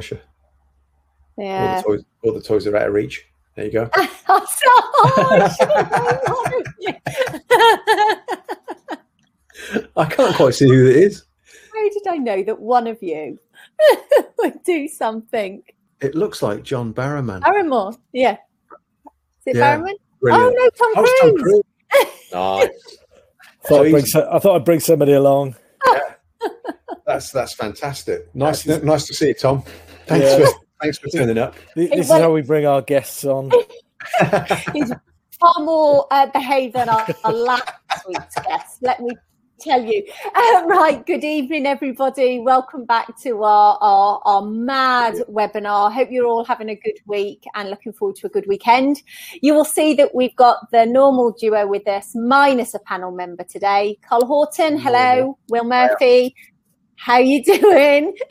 promise. Yeah. All the, toys, all the toys are out of reach. There you go. oh, so harsh. I can't quite see who it is. How did I know that one of you would do something? It looks like John Barrowman. Barrymore, yeah. Is it Yeah, Barrowman? Brilliant. Oh no, Tom Oh, it's Tom Cruise. Cruise. nice. Thought I'd bring so- I thought I'd bring somebody along. Yeah. That's that's fantastic. Nice, nice to see you, Tom. Thanks Yeah. for thanks for turning up. Th- Hey, This is how we bring our guests on. He's far more uh, behaved than our, our last week's guest. Let me tell you. Um, right. Good evening, everybody. Welcome back to our, our our mad webinar. Hope you're all having a good week and looking forward to a good weekend. You will see that we've got the normal duo with us, minus a panel member today. Carl Horton, hello. Will Murphy. How are you doing?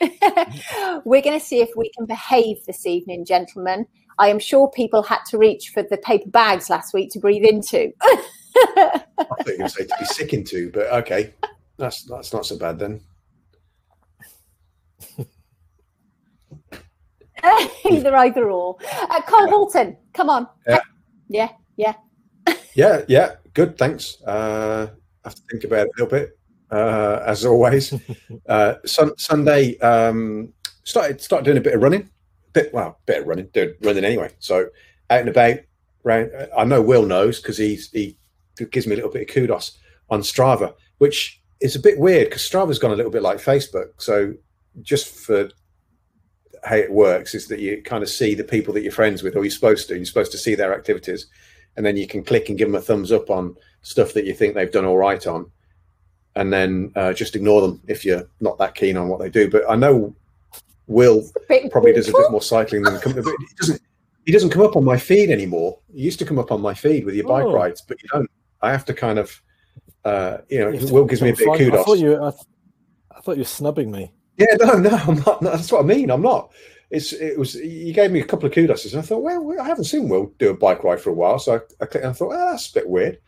We're going to see if we can behave this evening, gentlemen. I am sure people had to reach for the paper bags last week to breathe into. I thought you were going to say to be sick into, but okay, that's that's not so bad then. either, either or. Uh, Carl Horton, come on. Yeah. Yeah, yeah. Yeah, yeah, good. Thanks. Uh, I have to think about it a little bit, uh, as always. uh, sun, Sunday um, started started doing a bit of running. Bit well, bit of running, doing running anyway. So out and about. Round, I know Will knows because he's he gives me a little bit of kudos on Strava, which is a bit weird because Strava's gone a little bit like Facebook. So just for how it works is that you kind of see the people that you're friends with, or you're supposed to. You're supposed to see their activities, and then you can click and give them a thumbs up on stuff that you think they've done all right on, and then uh, just ignore them if you're not that keen on what they do. But I know Will probably does a bit more cycling than but he doesn't. He doesn't come up on my feed anymore. He used to come up on my feed with your bike Oh. rides, but you don't. I have to kind of, uh, you know, You Will gives me a bit of find- I kudos. thought you, I, th- I thought you were snubbing me. Yeah, no, no, I'm not. No, that's what I mean. I'm not. It's it was. You gave me a couple of kudos, and I thought, well, I haven't seen Will do a bike ride for a while, so I, I, clicked and I thought, oh, that's a bit weird.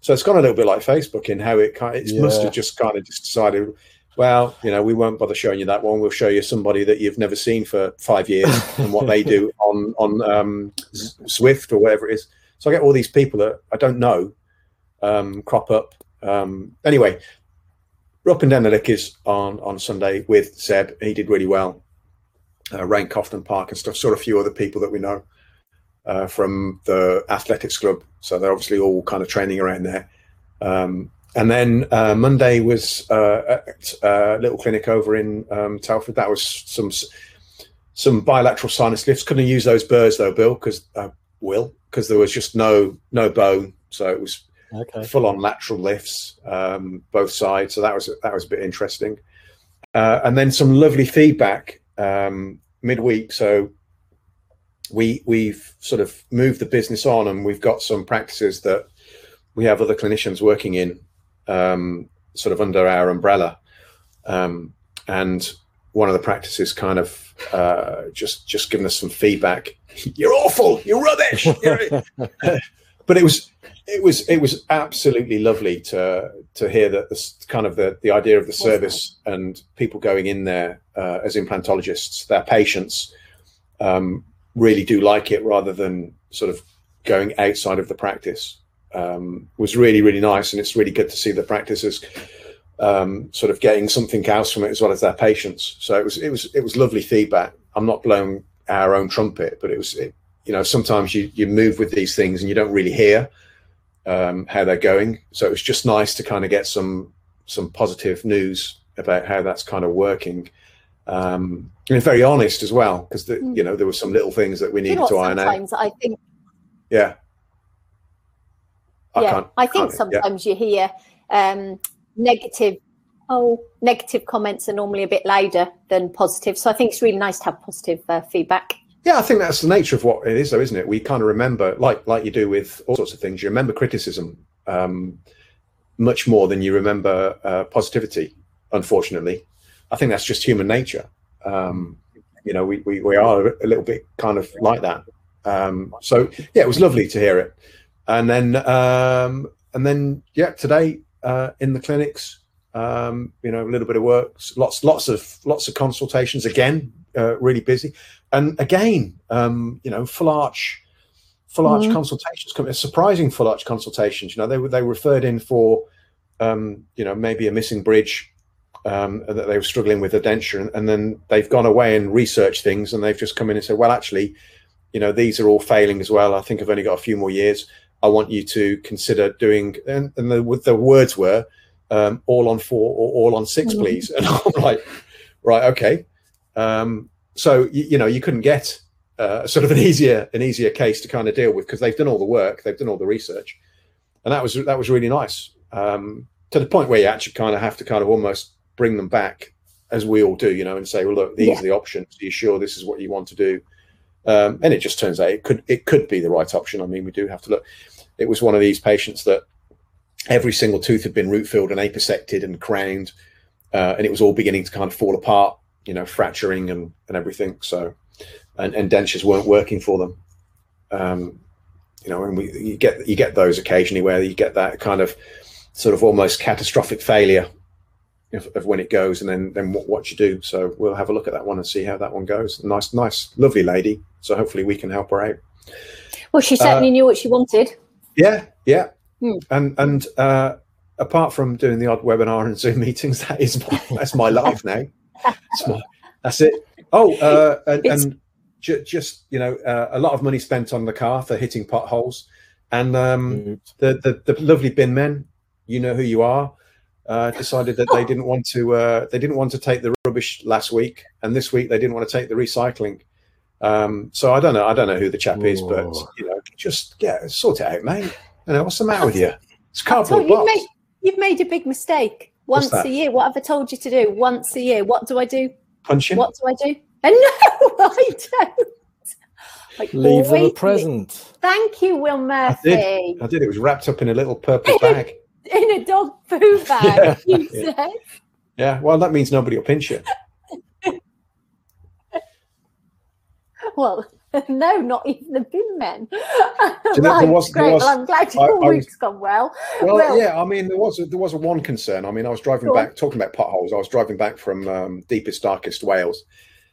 So it's gone a little bit like Facebook in how it kind. of, It must have just kind of just decided. Well, you know, we won't bother showing you that one. We'll show you somebody that you've never seen for five years and what they do on on um, Zwift or whatever it is. So I get all these people that I don't know um, crop up. Um, anyway, we're up and down the Lickeys on on Sunday with Seb. He did really well. Uh, Rain Cofton Park and stuff. Saw a few other people that we know uh, from the athletics club. So they're obviously all kind of training around there. Um, and then uh, Monday was uh, at a little clinic over in um, Telford. That was some some bilateral sinus lifts. Couldn't use those burrs though, Bill, because uh, Will, because there was just no no bone. So it was Okay. full on lateral lifts, um, both sides. So that was that was a bit interesting. Uh, and then some lovely feedback um, midweek. So we we've sort of moved the business on, and we've got some practices that we have other clinicians working in, um, sort of under our umbrella. Um, and one of the practices kind of uh, just just giving us some feedback. You're awful. You're rubbish. You're-" but it was it was it was absolutely lovely to to hear that this kind of the the idea of the service and people going in there uh, as implantologists, their patients um, really do like it rather than sort of going outside of the practice. Um, was really really nice, and it's really good to see the practices um, sort of getting something else from it as well as their patients. So it was it was it was lovely feedback. I'm not blowing our own trumpet, but it was it, you know sometimes you you move with these things and you don't really hear um, how they're going. So it was just nice to kind of get some some positive news about how that's kind of working. Um, and very honest as well, because Mm. you know there were some little things that we Do you needed know to iron out. I think Yeah. I yeah, can't. I think can't- yeah. sometimes you hear um, negative. Oh, negative comments are normally a bit louder than positive. So I think it's really nice to have positive uh, feedback. Yeah, I think that's the nature of what it is, though, isn't it? We kind of remember, like like you do with all sorts of things, you remember criticism um, much more than you remember uh, positivity. Unfortunately, I think that's just human nature. Um, you know, we, we we are a little bit kind of like that. Um, so yeah, it was lovely to hear it, and then um, and then yeah, today uh, in the clinics, um, you know, a little bit of work, lots lots of lots of consultations again uh, really busy. And again, um, you know, full arch, full arch Mhm. consultations, come- surprising full arch consultations. You know, they were they referred in for, um, you know, maybe a missing bridge, um, and that they were struggling with denture, and, and then they've gone away and researched things, and they've just come in and said, well, actually, you know, these are all failing as well. I think I've only got a few more years. I want you to consider doing, and, and the, the words were, um, all on four or all on 6 Mhm. please. And I'm like, right, okay. Um, so you, you know, you couldn't get uh, sort of an easier an easier case to kind of deal with because they've done all the work, they've done all the research, and that was that was really nice. Um, to the point where you actually kind of have to kind of almost bring them back, as we all do, you know, and say, well, look, these Yeah. are the options. Are you sure this is what you want to do? Um, and it just turns out it could it could be the right option. I mean, we do have to look. It was one of these patients that every single tooth had been root filled and apicected and crowned, uh, and it was all beginning to kind of fall apart, you know, fracturing and, and everything. So, and, and dentures weren't working for them. Um, you know, and we you get you get those occasionally where you get that kind of sort of almost catastrophic failure of, of when it goes, and then then what, what you do. So we'll have a look at that one and see how that one goes. Nice, nice, lovely lady. So hopefully we can help her out. Well, she certainly knew what she wanted. Yeah, yeah. Hmm. And and uh, apart from doing the odd webinar and Zoom meetings, that is my, that's my life now. That's, my, that's it. Oh, uh, and, and ju- just you know, uh, a lot of money spent on the car for hitting potholes, and um, Oops. the, the the lovely bin men, you know who you are, uh, decided that they didn't want to uh, they didn't want to take the rubbish last week, and this week they didn't want to take the recycling. Um, so I don't know. I don't know who the chap is, but you know, just yeah, sort it out, mate. You know, what's the matter with you? It's cardboard you, you've made, you've made a big mistake. Once a year. What have I told you to do? Once a year. What do I do? Punch him. What do I do? And no, I don't. I Leave them a present. Thank you, Will Murphy. I did. I did. It was wrapped up in a little purple bag. In a dog poo bag, Yeah. you Yeah. said. Yeah. Well, that means nobody will pinch you. Well, no, not even the bin men. you know, there right, was- there great. was- well, I'm glad your I week's gone well. Well, Well- yeah. I mean, there was a, there was a one concern. I mean, I was driving Go on. back, talking about potholes. I was driving back from um, deepest, darkest Wales.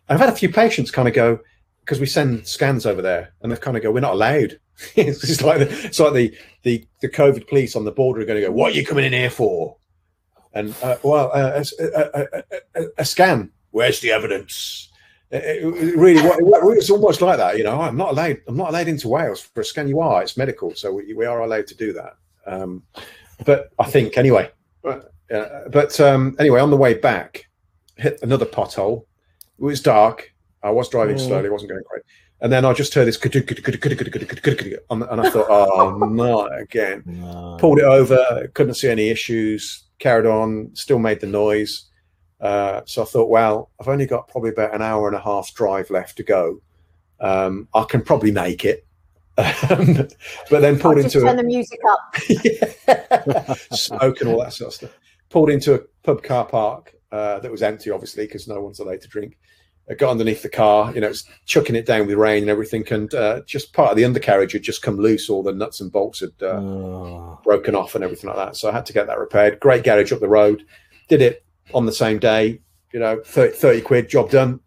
I've had a few patients kind of go because we send scans over there, and they've kind of go, "We're not allowed." it's like the, it's like the, the the COVID police on the border are going to go, "What are you coming in here for?" And uh, well, uh, a, a, a, a, scan. Where's the evidence? It, it- really, it's almost like that. You know, I'm not allowed. I'm not allowed into Wales for a scan. You are. It's medical, so we, we are allowed to do that. Um, but I think anyway. But, uh, but um, anyway, on the way back, hit another pothole. It was dark. I was driving Mm. slowly. I wasn't going great. And then I just heard this, and I thought, oh, not again No. pulled it over, couldn't see any issues, carried on, still made the noise. Uh, so I thought, well, I've only got probably about an hour and a half drive left to go. Um, I can probably make it. But then pulled into turn a, the music up. smoke and all that sort of stuff. Pulled into a pub car park uh, that was empty, obviously, because no one's allowed to drink. I got underneath the car, you know, it's chucking it down with rain and everything, and uh, just part of the undercarriage had just come loose. All the nuts and bolts had uh, Oh. broken off and everything like that. So I had to get that repaired. Great garage up the road. Did it on the same day. You know, 30, 30 quid, job done.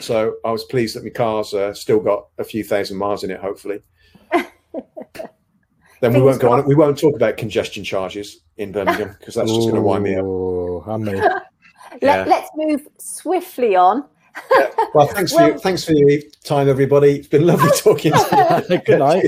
So I was pleased that my car's uh, still got a few thousand miles in it. Hopefully. then we won't go on. We won't talk about congestion charges in Birmingham because that's just going to wind me up. Oh, how? Yeah. Let, let's move swiftly on. Well, thanks for Well- your, thanks for your time, everybody. It's been lovely talking to you. Good night.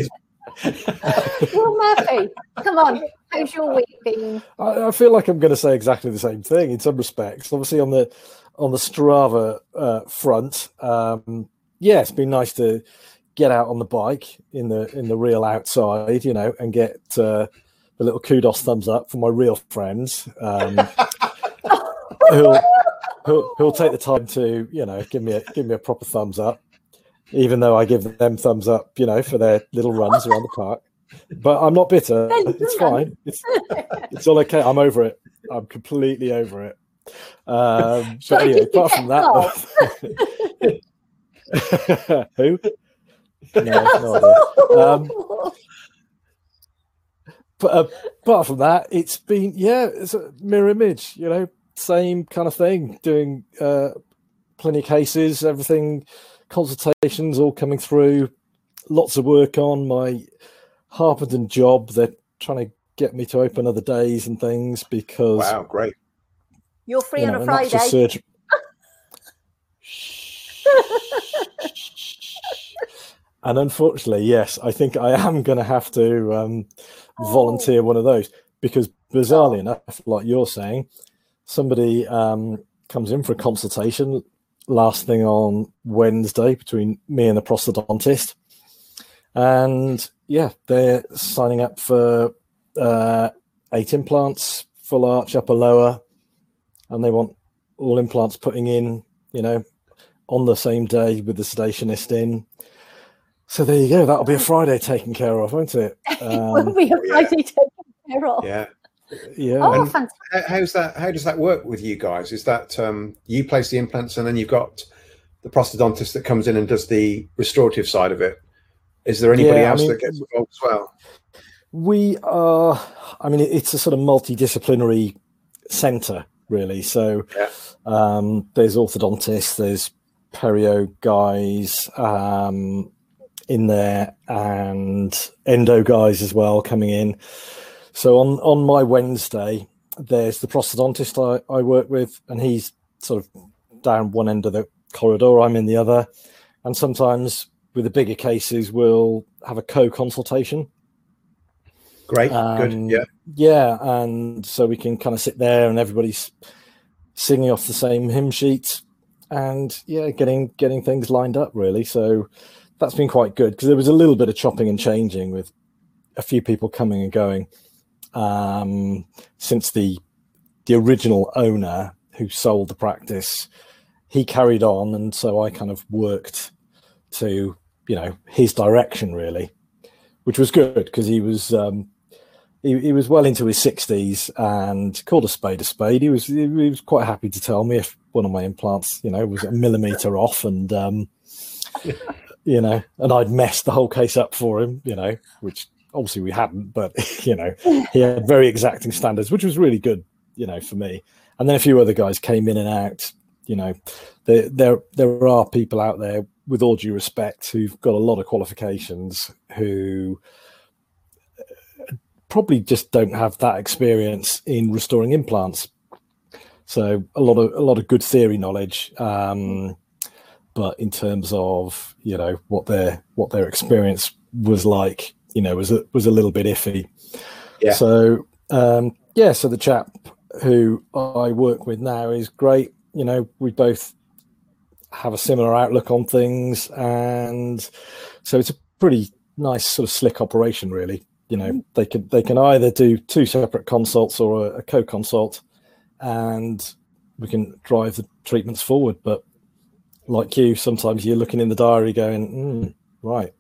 Will Murphy, come on. How's your week been? I, I feel like I'm going to say exactly the same thing in some respects. Obviously, on the on the Strava uh, front, um, yeah, it's been nice to get out on the bike in the in the real outside, you know, and get uh, the little kudos thumbs up from my real friends. Um, who'll, who'll who'll take the time to you know give me a give me a proper thumbs up, even though I give them thumbs up, you know, for their little runs around the park. But I'm not bitter. It's fine. It's, it's all okay. I'm over it. I'm completely over it. Um, but anyway, apart from that, who? No, no. Um, but uh, apart from that, it's been yeah, it's a mirror image. You know, same kind of thing. Doing uh, plenty of cases, everything, consultations all coming through, lots of work on my Harpenden job. They're trying to get me to open other days and things because wow, great. You're free you on a and that's just Friday. surgery. and unfortunately, yes, I think I am going to have to um, volunteer one of those because, bizarrely Oh. enough, like you're saying, somebody um, comes in for a consultation last thing on Wednesday between me and the prosthodontist, and yeah, they're signing up for uh, eight implants, full arch, upper lower, and they want all implants putting in, you know, on the same day with the sedationist in. So there you go. That'll be a Friday taken care of, won't it? It Will Um, be a yeah. Friday taken care of. Yeah. Yeah. Oh, And- fantastic. How- How's that? How does that work with you guys? Is that um, you place the implants and then you've got the prosthodontist that comes in and does the restorative side of it? Is there anybody Yeah, I else mean- that gets involved as well? We are, I mean, it's a sort of multidisciplinary centre, really. So Yeah. um, there's orthodontists, there's perio guys um, in there, and endo guys as well coming in. So on, on my Wednesday, there's the prosthodontist I, I work with, and he's sort of down one end of the corridor, I'm in the other. And sometimes with the bigger cases, we'll have a co consultation. Great, good, yeah, Yeah, and so we can kind of sit there and everybody's singing off the same hymn sheet, and yeah, getting getting things lined up really. So that's been quite good because there was a little bit of chopping and changing with a few people coming and going um, since the the original owner who sold the practice he carried on, and so I kind of worked to you know his direction really, which was good because he was. Um, he, he was well into his 60s and called a spade a spade. He was he was quite happy to tell me if one of my implants, you know, was a millimeter off, and um, you know, and I'd messed the whole case up for him, you know, which obviously we hadn't, but you know, he had very exacting standards, which was really good, you know, for me. And then a few other guys came in and out. You know, there there there are people out there, with all due respect, who've got a lot of qualifications who probably just don't have that experience in restoring implants. So a lot of a lot of good theory knowledge, um, but in terms of you know what their what their experience was like, you know, was a, was a little bit iffy. Yeah. So um, yeah, so the chap who I work with now is great. You know, we both have a similar outlook on things, and so it's a pretty nice sort of slick operation, really you know they can they can either do two separate consults or a, a co-consult and we can drive the treatments forward but like you sometimes you're looking in the diary going mm, right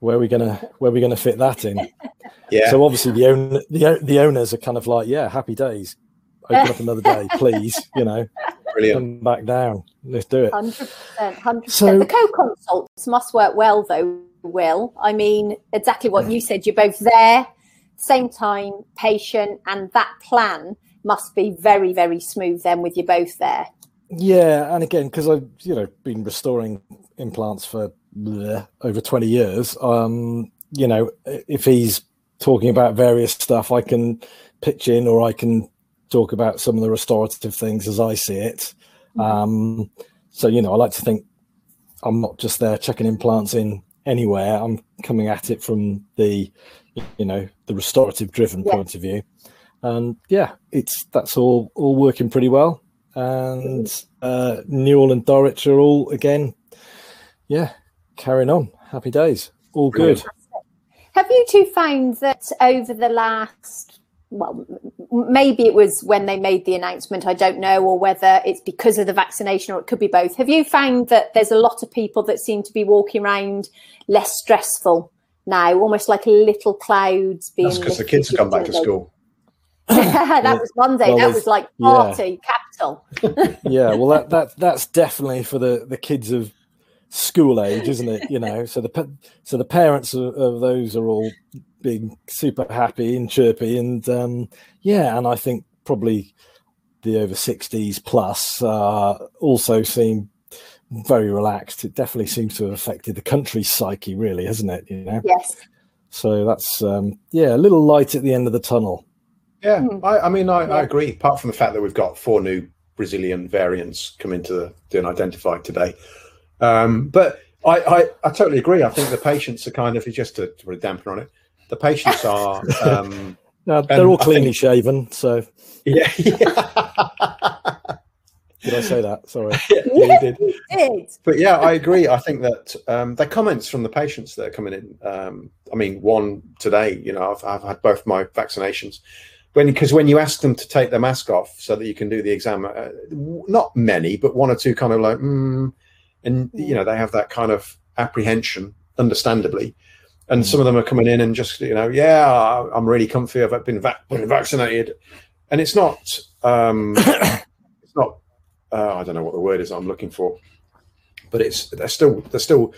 where are we gonna where are we gonna fit that in yeah. so obviously the owner the, the owners are kind of like yeah happy days open up another day please you know Brilliant. come back down let's do it Hundred percent, hundred So- percent. The co-consults must work well, though. Will I mean exactly what mm. you said? You're both there, same time, patient, and that plan must be very, very smooth. Then with you both there. Yeah, and again, because I've you know been restoring implants for bleh, over twenty years, um, you know, if he's talking about various stuff, I can pitch in, or I can talk about some of the restorative things as I see it. Um, so you know, I like to think I'm not just there checking implants in anywhere. I'm coming at it from the you know the restorative driven Yeah. point of view, and yeah, it's that's all all working pretty well and uh, Newell and Dorwich are all again, yeah, carrying on. Happy days, all good. Have you two found that over the last, well, maybe it was when they made the announcement, I don't know, or whether it's because of the vaccination or it could be both. Have you found that there's a lot of people that seem to be walking around less stressful now, almost like little clouds being That's because the kids have come back to didn't school. that was Monday. Well, that was like yeah. party capital. yeah, well, that that that's definitely for the the kids of school age, isn't it? You know, so the so the parents of, of those are all being super happy and chirpy, and um, yeah, and I think probably the over 60s plus uh, also seem very relaxed. It definitely seems to have affected the country's psyche, really, hasn't it? You know. Yes. So that's um, yeah, a little light at the end of the tunnel. Yeah, Hmm. I, I mean, I, I agree. Apart from the fact that we've got four new Brazilian variants come into the, the unidentified today, um, but I, I, I totally agree. I think the patients are kind of just to, to put a damper on it. The patients are, um, Now they're all cleanly think- shaven. So yeah, yeah. did I say that? Sorry. yeah, you did. You did. But yeah, I agree. I think that um, the comments from the patients that are coming in. Um, I mean, one today. You know, I've, I've had both my vaccinations. When because when you ask them to take their mask off so that you can do the exam, uh, not many, but one or two kind of like, mm, and you know, they have that kind of apprehension, understandably. And some of them are coming in and just you know, yeah, I'm really comfy. I've been, vac- been vaccinated, and it's not. Um, it's not. Uh, I don't know what the word is I'm looking for but it's they're still they're still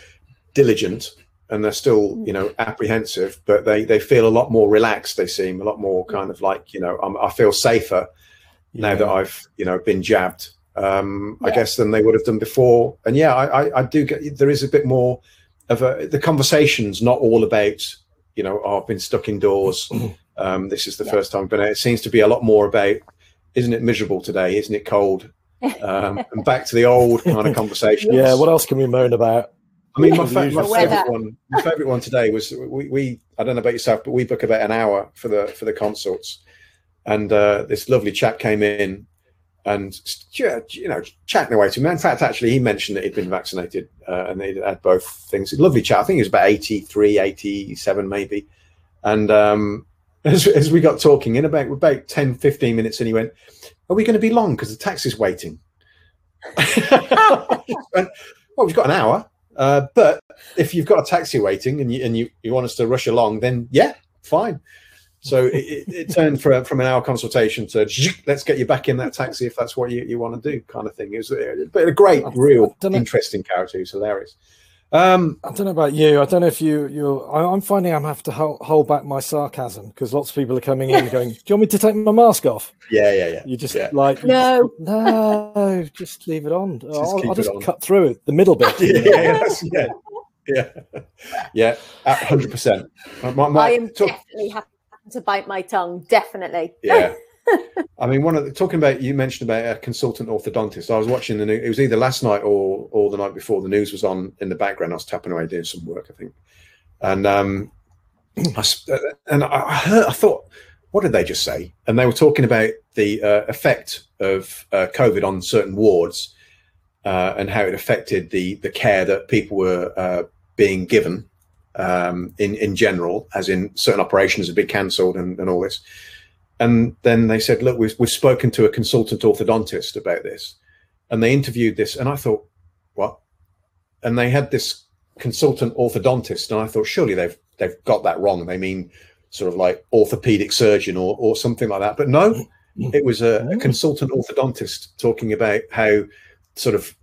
diligent and they're still you know apprehensive but they they feel a lot more relaxed they seem a lot more kind of like you know I'm, i feel safer now that i've you know been jabbed um i guess than they would have done before and yeah I, I i do get there is a bit more of a the conversation's not all about you know oh, i've been stuck indoors um this is the Yeah. first time but it seems to be a lot more about isn't it miserable today isn't it cold um, and back to the old kind of conversation. Yeah. What else can we moan about? I mean, my, fa- my favorite one, my favorite one today was we, we. I don't know about yourself, but we book about an hour for the for the consults, and uh, this lovely chap came in, and you know, chatting away to me. In fact, actually, he mentioned that he'd been vaccinated uh, and they had both things. Lovely chat. I think he was about 83, 87 maybe, and um, as, as we got talking in about about 10, 15 minutes, and he went, "Are we going to be long because the taxi's waiting?" well, we've got an hour. Uh, but if you've got a taxi waiting and you and you, you want us to rush along, then yeah, fine. So it, it, it turned from from an hour consultation to let's get you back in that taxi if that's what you, you want to do, kind of thing. It was a, but a great, real, interesting character. He was hilarious. Um, I don't know about you. I don't know if you you. I- I'm finding I'm have to hold, hold back my sarcasm because lots of people are coming in going, "Do you want me to take my mask off?" yeah, yeah, yeah. You just Yeah. like No. no, just leave it on. I'll, I'll just on. cut through it, the middle bit. yeah, yeah, that's- yeah, yeah, yeah, hundred percent. My, my, I am talk- definitely happy to bite my tongue. Definitely. yeah. I mean, one of the talking about you mentioned about a consultant orthodontist. I was watching the news. It was either last night or or the night before. The news was on in the background. I was tapping away doing some work, I think, and um, I uh, and I I heard. I thought, what did they just say? And they were talking about the uh, effect of uh, COVID on certain wards uh, and how it affected the the care that people were uh, being given um, in in general, as in certain operations have been cancelled and, and all this. And then they said, "Look, we've we've spoken to a consultant orthodontist about this," and they interviewed this, and I thought, "What?" And they had this consultant orthodontist, and I thought, surely they've they've got that wrong. They mean sort of like orthopedic surgeon or or something like that. But no, it was a, a consultant orthodontist talking about how sort of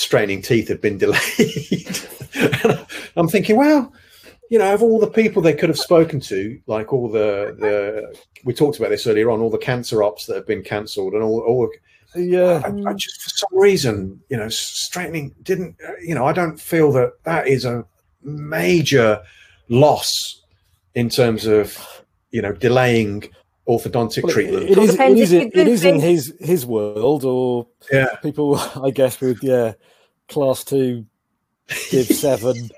straightening teeth had been delayed. I'm thinking, well, you know, of all the people they could have spoken to, like all the the we talked about this earlier on, all the cancer ops that have been cancelled, and all all. Yeah, I, I just for some reason, you know, straightening didn't. uh, You know, I don't feel that that is a major loss in terms of you know delaying orthodontic Well, treatment. it is. It Depends is. if It you in his his world, or Yeah. people, I guess, with yeah, class two, div seven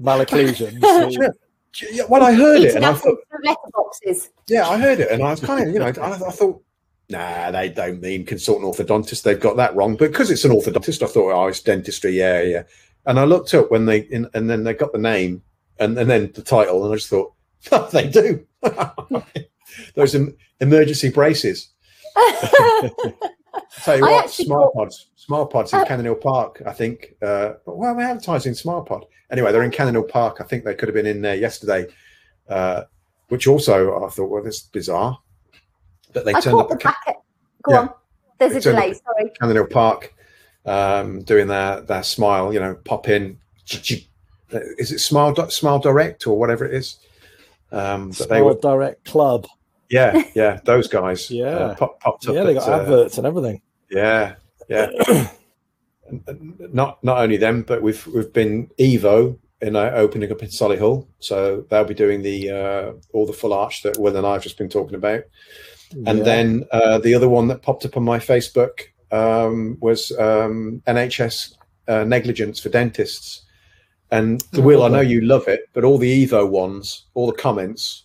malocclusions. who- Yeah, well, I heard it, and I thought, through letterboxes. yeah, I heard it, and I was kind of, you know, I, I thought, nah, they don't mean consultant orthodontist. They've got that wrong. But because it's an orthodontist, I thought, oh, it's dentistry. Yeah, yeah. And I looked up when they, in, and then they got the name, and, and then the title, and I just thought, oh, they do. Those em- emergency braces. Tell you what, actually smart pods, smart pods in Uh, Cannon Hill Park. I think. Uh, but why are we advertising smart pod? Anyway, they're in Cannon Hill Park. I think they could have been in there yesterday. Uh, which also I thought, well, this is bizarre. But they I turned up the Ca- packet. Go Yeah. on. There's They a delay. Sorry. Cannon Hill Park, um, doing their their smile. You know, pop in. Is it Smile Smile Direct or whatever it is? Um, but they were, direct club. Yeah, yeah, those guys. Yeah. uh, pop, popped up. Yeah, they at, got uh, adverts and everything. Yeah, yeah. not not only them, but we've we've been Evo in uh, opening up in Solihull, so they'll be doing the uh, all the full arch that Will and I've just been talking about. And Yeah. then uh, the other one that popped up on my Facebook um, was um, NHS uh, negligence for dentists. And Oh, Will, I know you love it, but all the Evo ones, all the comments,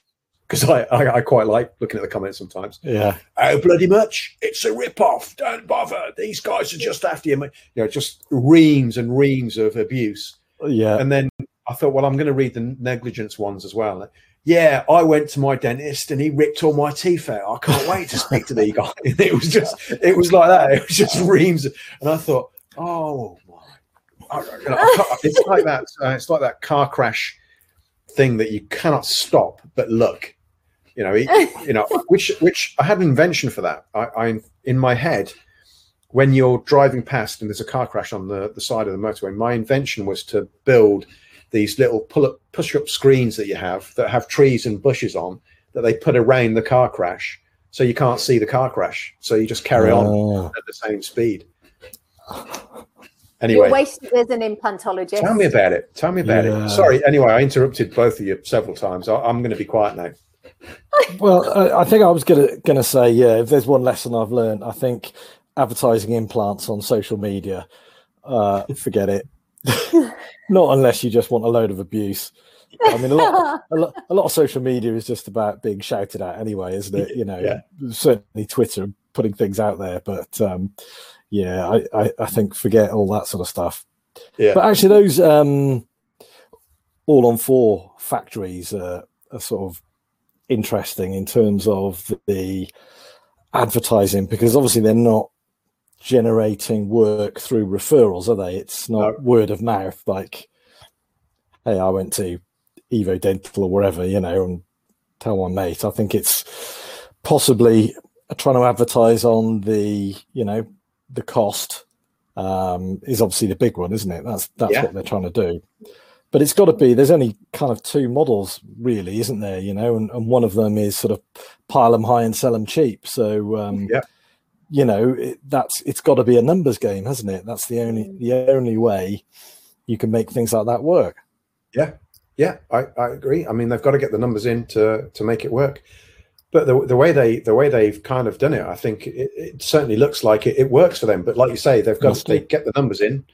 because I, I, I quite like looking at the comments sometimes. Yeah. Oh, bloody much. It's a rip-off. Don't bother. These guys are just after you. You know, just reams and reams of abuse. Yeah. And then I thought, well, I'm going to read the negligence ones as well. Yeah, I went to my dentist and he ripped all my teeth out. I can't wait to speak to the guy. It was just, it was like that. It was just reams. And I thought, oh my, I, you know, I it's like that. Uh, it's like that car crash thing that you cannot stop but look. You know, it- you know, which which I had an invention for that. I, I in my head, when you're driving past and there's a car crash on the, the side of the motorway, my invention was to build these little pull up push up screens that you have that have trees and bushes on that they put around the car crash so you can't see the car crash. So you just carry on Oh. at the same speed. You're Anyway, wasted as an implantologist. tell me about it. Tell me about Yeah. it. Sorry. Anyway, I interrupted both of you several times. I, I'm going to be quiet now. Well, I, I think I was gonna gonna say, yeah. If there's one lesson I've learned, I think advertising implants on social media, uh, forget it. Not unless you just want a load of abuse. I mean, a lot, a lot, a lot of social media is just about being shouted at anyway, isn't it? You know, Yeah. certainly Twitter putting things out there, but um, yeah, I, I, I think forget all that sort of stuff. Yeah. But actually, those um, all on four factories are, are sort of interesting in terms of the advertising because obviously they're not generating work through referrals, are they? It's not No. word of mouth like, hey, I went to Evo Dental or wherever, you know, and tell my mate. I think it's possibly trying to advertise on the, you know, the cost um, is obviously the big one, isn't it? That's that's Yeah. what they're trying to do. But it's got to be. There's only kind of two models, really, isn't there? You know, and, and one of them is sort of pile them high and sell them cheap. So, um, Yeah. you know, it, that's it's got to be a numbers game, hasn't it? That's the only the only way you can make things like that work. Yeah, yeah I, I agree. I mean, they've got to get the numbers in to to make it work. But the, the way they the way they've kind of done it, I think it, it certainly looks like it, it works for them. But like you say, they've got Must they get the numbers in,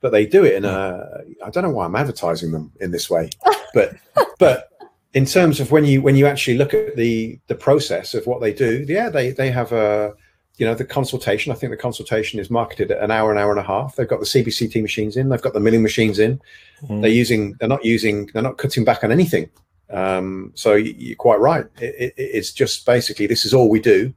but they do it in a. I don't know why I'm advertising them in this way, but but in terms of when you when you actually look at the the process of what they do, yeah, they they have a you know the consultation. I think the consultation is marketed at an hour, an hour and a half. They've got the CBCT machines in, they've got the milling machines in. They're using they're not using they're not cutting back on anything. Um so you're quite right. It, it, it's just basically this is all we do.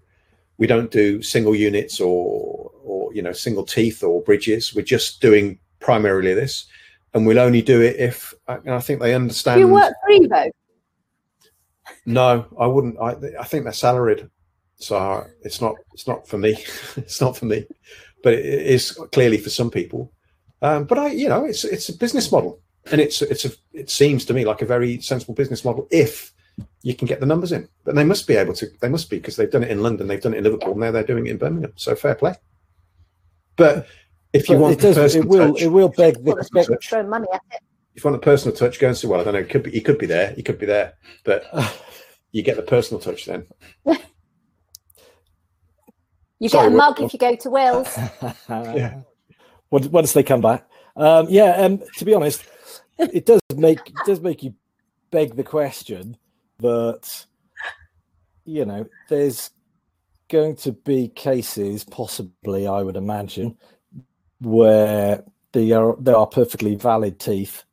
We don't do single units or or you know single teeth or bridges. We're just doing primarily this and we'll only do it if and i think they Do understand you work for Evo? no i wouldn't. I i think they're salaried so it's not it's not for me. It's not for me. But it is clearly for some people. Um, but i you know it's it's a business model and it's it's a it seems to me like a very sensible business model if you can get the numbers in. But they must be able to they must be because they've done it in london they've done it in liverpool now they're doing it in birmingham. So fair play. But if you But want it does. the It will. touch, It will beg the. Well, it's beg- touch. Throw money at it. if you want the personal touch go and say well i don't know he could be he could be there he could be there but you get the personal touch then You Sorry, get a mug if you go to Will's. yeah. Once, once they come back, um, yeah. Um, to be honest, it does make it does make you beg the question that you know there's going to be cases, possibly, I would imagine, where they are there are perfectly valid teeth.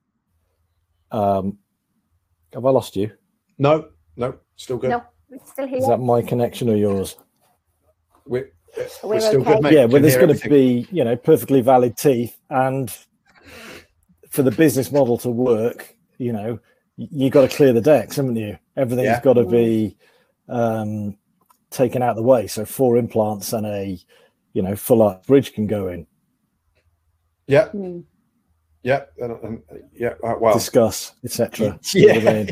Um, have I lost you? no no still good No, it's still here. Is that my connection or yours? we're, we're, We're still okay. good mate yeah, well, there's going to be, you know, perfectly valid teeth, and for the business model to work, you know, y- you got to clear the decks, haven't you? Everything's Yeah. got to be um, taken out of the way. So four implants and a, you know, full art bridge can go in. Yeah Hmm. yeah and, and, yeah uh, well Discuss, etc. yeah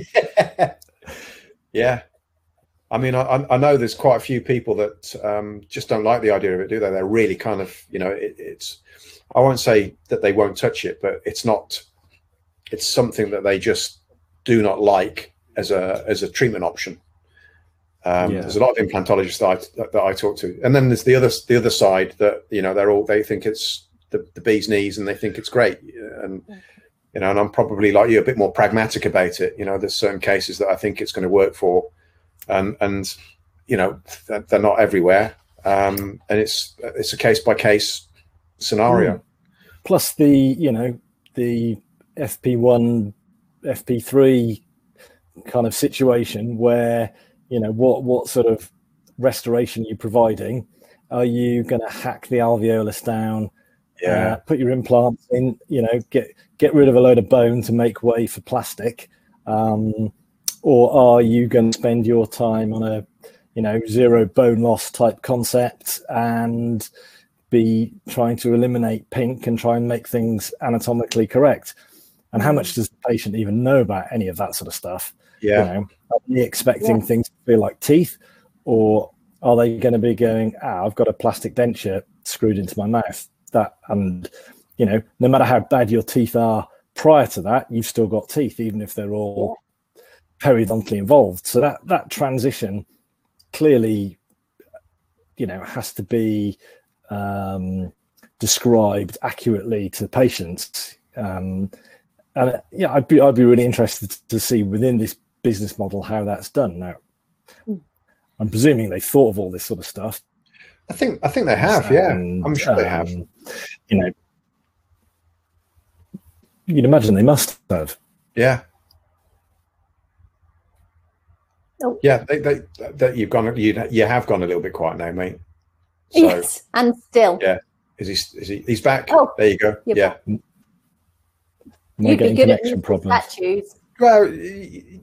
yeah i mean I, I know there's quite a few people that um, just don't like the idea of it do they they're really kind of you know it, it's I won't say that they won't touch it, but it's not. It's something that they just do not like as a as a treatment option. Um, Yeah. There's a lot of implantologists that I, that, that I talk to, and then there's the other the other side that you know they're all they think it's the, the bee's knees and they think it's great, and you know, and I'm probably like you a bit more pragmatic about it. You know, there's certain cases that I think it's going to work for, and and you know they're, they're not everywhere, um, and it's it's a case by case scenario. Plus the you know the FP1, FP3 kind of situation where you know what what sort of restoration are you providing? Are you going to hack the alveolus down? Yeah, uh, put your implants in, you know, get get rid of a load of bone to make way for plastic, um, or are you going to spend your time on a, you know, zero bone loss type concept and be trying to eliminate pink and try and make things anatomically correct? And how much does the patient even know about any of that sort of stuff? yeah, You know, are they expecting things to feel like teeth, or are they going to be going, ah, I've got a plastic denture screwed into my mouth? That and you know, no matter how bad your teeth are prior to that, you've still got teeth, even if they're all periodontally involved. So that that transition clearly, you know, has to be um, described accurately to patients. Um, and yeah, I'd be I'd be really interested to see within this business model how that's done. Now, I'm presuming they thought of all this sort of stuff. I think I think they have. Yeah, I'm sure they have. um, You know, you'd imagine they must have. Yeah. Oh. Yeah, they, they, that you've gone, you you have gone a little bit quiet now, mate. So yes, and still. Yeah. is he? Is he? He's back. Oh, there you go. you're Yeah. Am You'd be good at connection problems? statues. Well,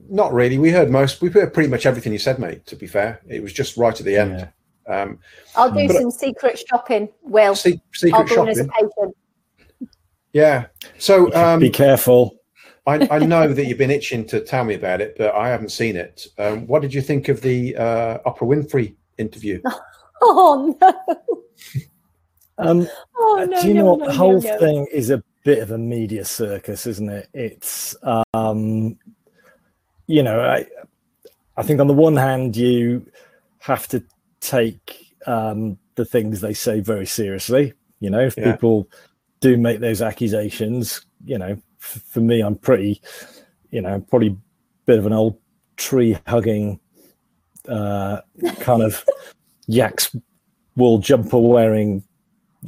not really. We heard most. We heard pretty much everything you said, mate. To be fair, it was just right at the end. Um, I'll do But- some secret shopping. Will se- I'll secret go in as a shopping. Yeah. So um, Be careful. I, I know that you've been itching to tell me about it, but I haven't seen it. Um, what did you think of the uh, Oprah Winfrey interview? Oh no! Um, Oh no! do you no, know what no, the no, whole no. thing is a bit of a media circus, isn't it? It's um, you know, I I think on the one hand you have to take um, the things they say very seriously. You know, if Yeah. people do make those accusations, you know, f- for me, I'm pretty, you know, probably a bit of an old tree hugging uh, kind of yaks wool jumper wearing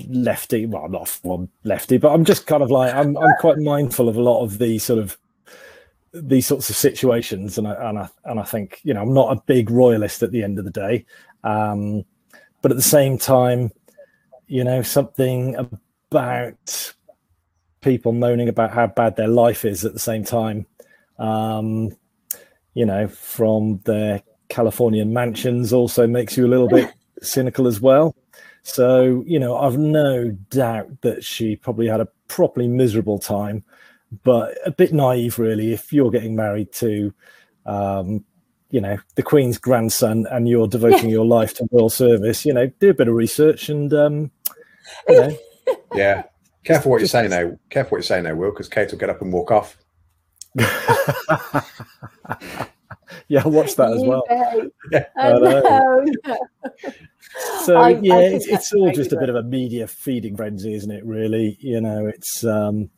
lefty. Well, I'm not one lefty, but I'm just kind of like I'm I'm quite mindful of a lot of the sort of these sorts of situations, and I and I and I think you know I'm not a big royalist at the end of the day, um, but at the same time, you know something about people moaning about how bad their life is at the same time, um, you know, from their Californian mansions also makes you a little bit cynical as well. So, you know, I've no doubt that she probably had a properly miserable time, but a bit naive, really, if you're getting married to, um, you know, the Queen's grandson and you're devoting your life to royal service, you know, do a bit of research and, um, you know, Yeah. Careful what you say now. Careful what you say now, Will, because Kate will get up and walk off. yeah, I'll watch that as well. behave. Yeah. I know. no, no. So I- I yeah, think it's, it's all just a bit of a media feeding frenzy, isn't it? Really, you know, it's um,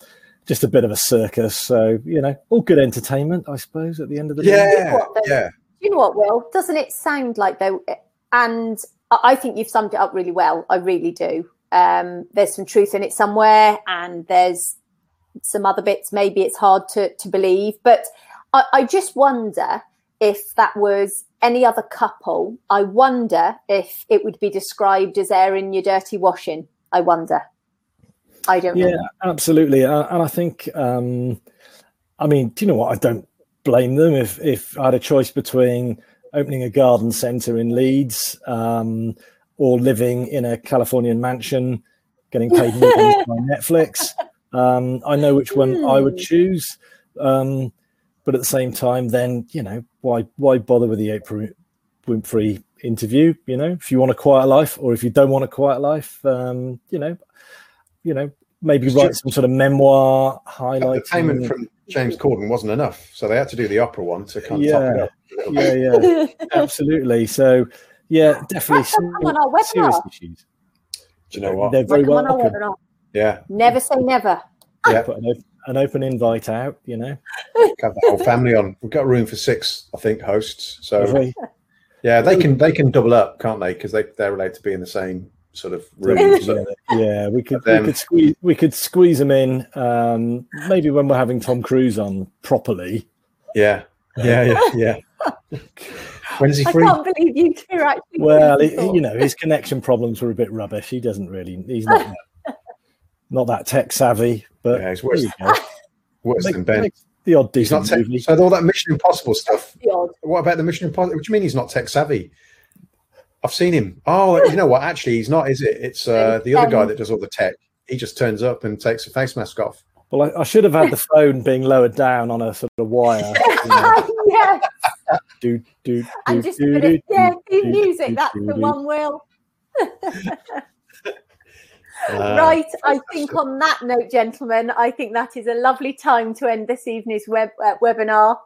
just a bit of a circus. So you know, all good entertainment, I suppose. At the end of the day, Yeah. the- Yeah. You know what, Will? Doesn't it sound like though? And I think you've summed it up really well. I really do. Um, there's some truth in it somewhere, and there's some other bits. Maybe it's hard to to believe, but I, I just wonder if that was any other couple. I wonder if it would be described as airing your dirty washing. I wonder. I don't yeah, know. absolutely. And I think, um, I mean, do you know what? I don't blame them if if I had a choice between opening a garden centre in Leeds um, or living in a Californian mansion, getting paid millions by Netflix. Um, I know which one I would Hmm. choose, um, but at the same time, then you know why why bother with the Oprah Winfrey interview? You know, if you want a quiet life or if you don't want a quiet life, um, you know, you know, maybe It's write just- some sort of memoir The highlighting. payment from James Corden wasn't enough, so they had to do the opera one to kind of top it Yeah. up. a little bit. yeah, yeah, absolutely. So, yeah, definitely Come on our webinar. serious issues. Do you know what? They're very Come on our welcome. Yeah, Never say never. yeah. Put an, op- an open invite out, you know. Have the whole family on. We've got room for six, I think, hosts. So yeah, they can they can double up, can't they? Because they they're allowed to be in the same sort of room. yeah, yeah, we could we could squeeze we could squeeze them in. Um, maybe when we're having Tom Cruise on properly. Yeah, yeah, yeah, yeah. When's he free? I can't believe you two are actually. Well, he, doing you know, his connection problems were a bit rubbish. He doesn't really. He's not that, not that tech savvy. But Yeah, he's there worse, you go. worse Make- than Ben. make the odd He's not decent tech. movie. So all that Mission Impossible stuff. What about the Mission Impossible? What do you mean he's not tech savvy? I've seen him. Oh, you know what? Actually, he's not. Is it? It's uh, the other guy that does all the tech. He just turns up and takes a face mask off. Well, I, I should have had the phone being lowered down on a sort of wire. You know, yeah, do, do, and do, just a do, bit of do, yeah, do, the do, music. do, That's do, the do. one. Will Uh, right. I think on that note, gentlemen, I think that is a lovely time to end this evening's web uh, webinar.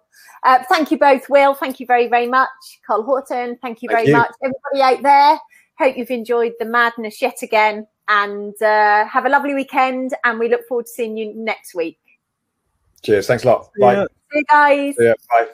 Uh, thank you both, Will. Thank you very, very much, Carl Horton. Thank you Thank very you. much, everybody out there. Hope you've enjoyed the madness yet again, and uh, have a lovely weekend. And we look forward to seeing you next week. Cheers. Thanks a lot. Bye. Yeah. See you guys. See ya. Bye.